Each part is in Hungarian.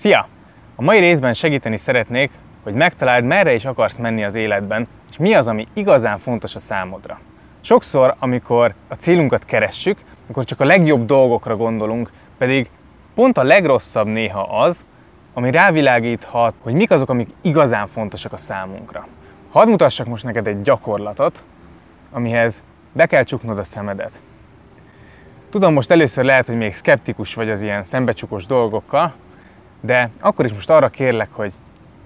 Szia! A mai részben segíteni szeretnék, hogy megtaláld, merre is akarsz menni az életben, és mi az, ami igazán fontos a számodra. Sokszor, amikor a célunkat keressük, akkor csak a legjobb dolgokra gondolunk, pedig pont a legrosszabb néha az, ami rávilágíthat, hogy mik azok, amik igazán fontosak a számunkra. Hadd mutassak most neked egy gyakorlatot, amihez be kell csuknod a szemedet. Tudom, most először lehet, hogy még szkeptikus vagy az ilyen szembecsukos dolgokkal, de akkor is most arra kérlek, hogy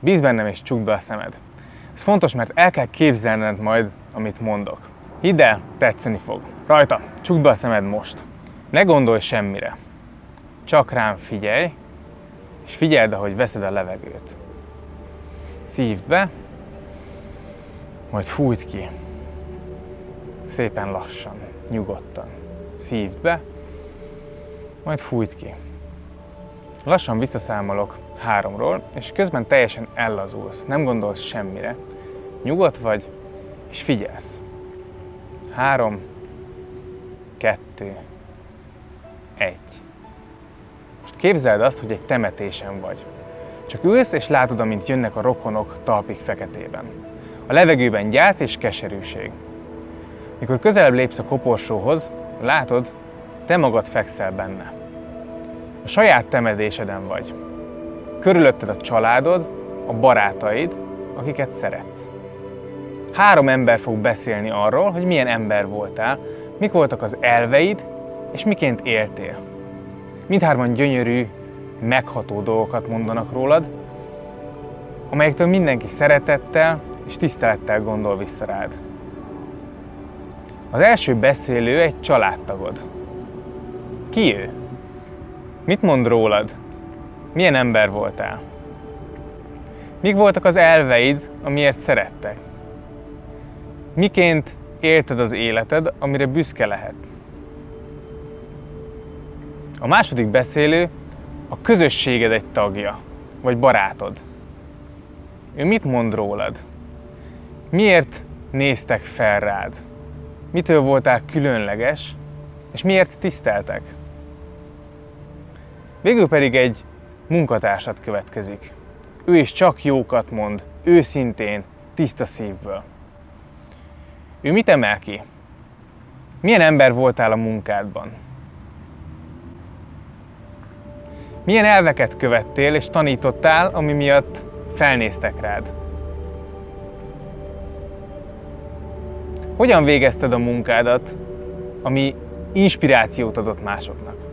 bíz bennem és csukd be a szemed. Ez fontos, mert el kell képzelned majd, amit mondok. Hidd el, tetszeni fog. Rajta, csukd be a szemed most. Ne gondolj semmire. Csak rám figyelj, és figyeld, ahogy veszed a levegőt. Szívd be, majd fújt ki. Szépen lassan, nyugodtan. Szívd be, majd fújt ki. Lassan visszaszámolok háromról, és közben teljesen ellazulsz, nem gondolsz semmire. Nyugodt vagy, és figyelsz. Három, kettő, egy. Most képzeld azt, hogy egy temetésen vagy. Csak ülsz és látod, amint jönnek a rokonok talpig feketében. A levegőben gyász és keserűség. Mikor közelebb lépsz a koporsóhoz, látod, te magad fekszel benne. A saját temedéseden vagy. Körülötted a családod, a barátaid, akiket szeretsz. Három ember fog beszélni arról, hogy milyen ember voltál, mik voltak az elveid, és miként éltél. Mindhárman gyönyörű, megható dolgokat mondanak rólad, amelyektől mindenki szeretettel és tisztelettel gondol vissza rád. Az első beszélő egy családtagod. Ki ő? Mit mond rólad? Milyen ember voltál? Mik voltak az elveid, amiért szerettek? Miként élted az életed, amire büszke lehet? A második beszélő a közösséged egy tagja, vagy barátod. Ő mit mond rólad? Miért néztek fel rád? Mitől voltál különleges, és miért tiszteltek? Végül pedig egy munkatársad következik. Ő is csak jókat mond, őszintén, tiszta szívből. Ő mit emel ki? Milyen ember voltál a munkádban? Milyen elveket követtél és tanítottál, ami miatt felnéztek rád? Hogyan végezted a munkádat, ami inspirációt adott másoknak?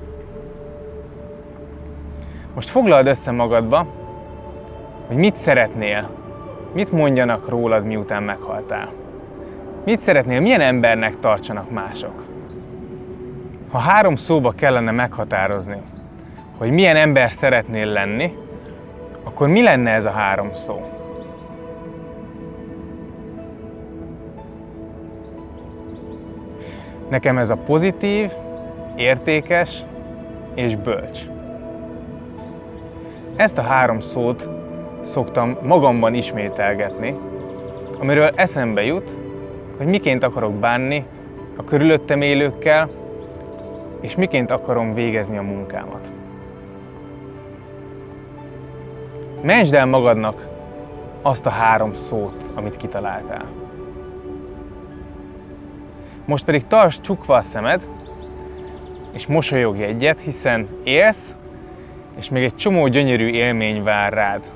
Most foglald össze magadba, hogy mit szeretnél, mit mondjanak rólad, miután meghaltál. Mit szeretnél, milyen embernek tartsanak mások? Ha három szóba kellene meghatározni, hogy milyen ember szeretnél lenni, akkor mi lenne ez a három szó? Nekem ez a pozitív, értékes és bölcs. Ezt a három szót szoktam magamban ismételgetni, amiről eszembe jut, hogy miként akarok bánni a körülöttem élőkkel, és miként akarom végezni a munkámat. Mentsd el magadnak azt a három szót, amit kitaláltál. Most pedig tartsd csukva a szemed, és mosolyogj egyet, hiszen élsz, és még egy csomó gyönyörű élmény vár rád.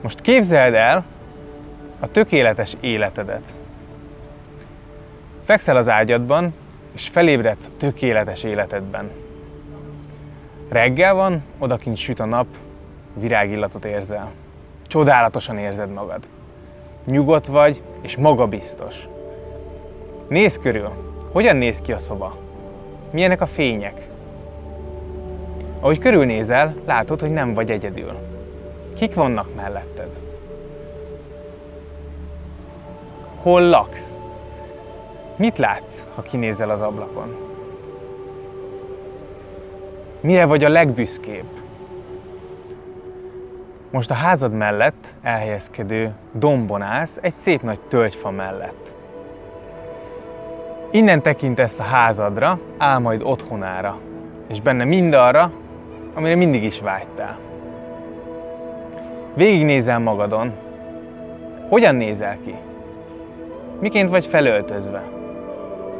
Most képzeld el a tökéletes életedet. Fekszel az ágyadban, és felébredsz a tökéletes életedben. Reggel van, odakint süt a nap, virágillatot érzel. Csodálatosan érzed magad. Nyugodt vagy, és magabiztos. Nézz körül, hogyan néz ki a szoba? Milyenek a fények? Ahogy körülnézel, látod, hogy nem vagy egyedül. Kik vannak melletted? Hol laksz? Mit látsz, ha kinézel az ablakon? Mire vagy a legbüszkébb? Most a házad mellett elhelyezkedő dombon állsz egy szép nagy tölgyfa mellett. Innen tekintesz a házadra, áll majd otthonára, és benne mindarra, amire mindig is vágytál. Végignézel magadon. Hogyan nézel ki? Miként vagy felöltözve?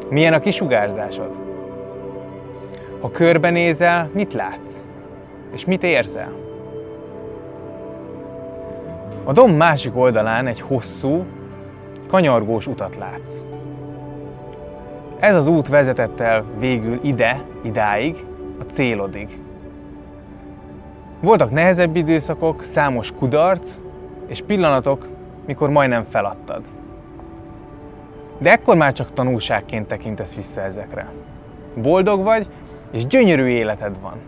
Milyen a kisugárzásod? Ha körbenézel, mit látsz? És mit érzel? A domb másik oldalán egy hosszú, kanyargós utat látsz. Ez az út vezetett el végül ide, idáig, a célodig. Voltak nehezebb időszakok, számos kudarc és pillanatok, mikor majdnem feladtad. De ekkor már csak tanulságként tekintesz vissza ezekre. Boldog vagy, és gyönyörű életed van.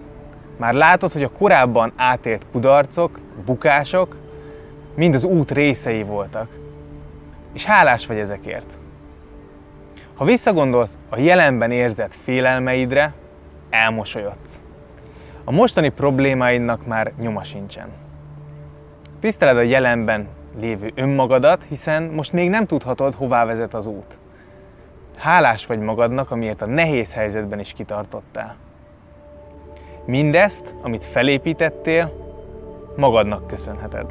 Már látod, hogy a korábban átélt kudarcok, bukások mind az út részei voltak. És hálás vagy ezekért. Ha visszagondolsz a jelenben érzett félelmeidre, elmosolyodsz. A mostani problémáidnak már nyoma sincsen. Tiszteled a jelenben lévő önmagadat, hiszen most még nem tudhatod, hová vezet az út. Hálás vagy magadnak, amiért a nehéz helyzetben is kitartottál. Mindezt, amit felépítettél, magadnak köszönheted.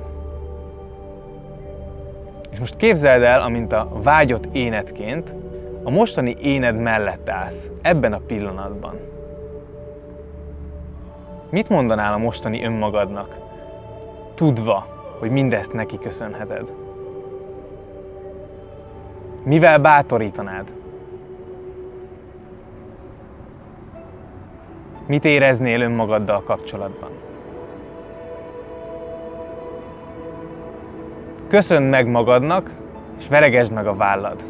És most képzeld el, amint a vágyott énetként a mostani éned mellett állsz, ebben a pillanatban. Mit mondanál a mostani önmagadnak, tudva, hogy mindezt neki köszönheted? Mivel bátorítanád? Mit éreznél önmagaddal kapcsolatban? Köszönd meg magadnak, és veregesd meg a vállad.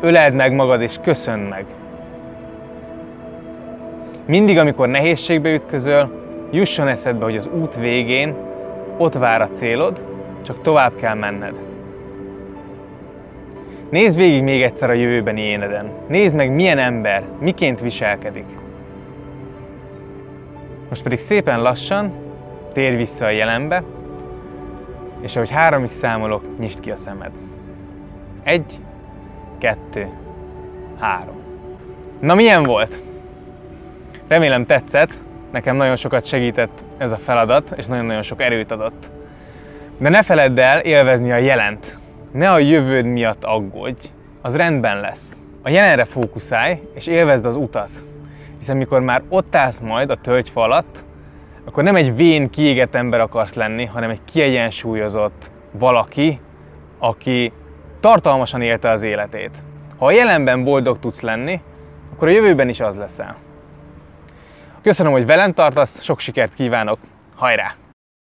Öleld meg magad, és köszönd meg. Mindig, amikor nehézségbe ütközöl, jusson eszedbe, hogy az út végén ott vár a célod, csak tovább kell menned. Nézd végig még egyszer a jövőbeni éneden. Nézd meg, milyen ember, miként viselkedik. Most pedig szépen lassan térj vissza a jelenbe, és ahogy háromig számolok, nyisd ki a szemed. Egy, kettő, három. Na milyen volt? Remélem tetszett, nekem nagyon sokat segített ez a feladat, és nagyon-nagyon sok erőt adott. De ne feledd el élvezni a jelent. Ne a jövőd miatt aggódj, az rendben lesz. A jelenre fókuszálj, és élvezd az utat. Hiszen mikor már ott állsz majd a tölgyfa alatt, akkor nem egy vén, kiégett ember akarsz lenni, hanem egy kiegyensúlyozott valaki, aki tartalmasan élte az életét. Ha a jelenben boldog tudsz lenni, akkor a jövőben is az leszel. Köszönöm, hogy velem tartasz, sok sikert kívánok, hajrá!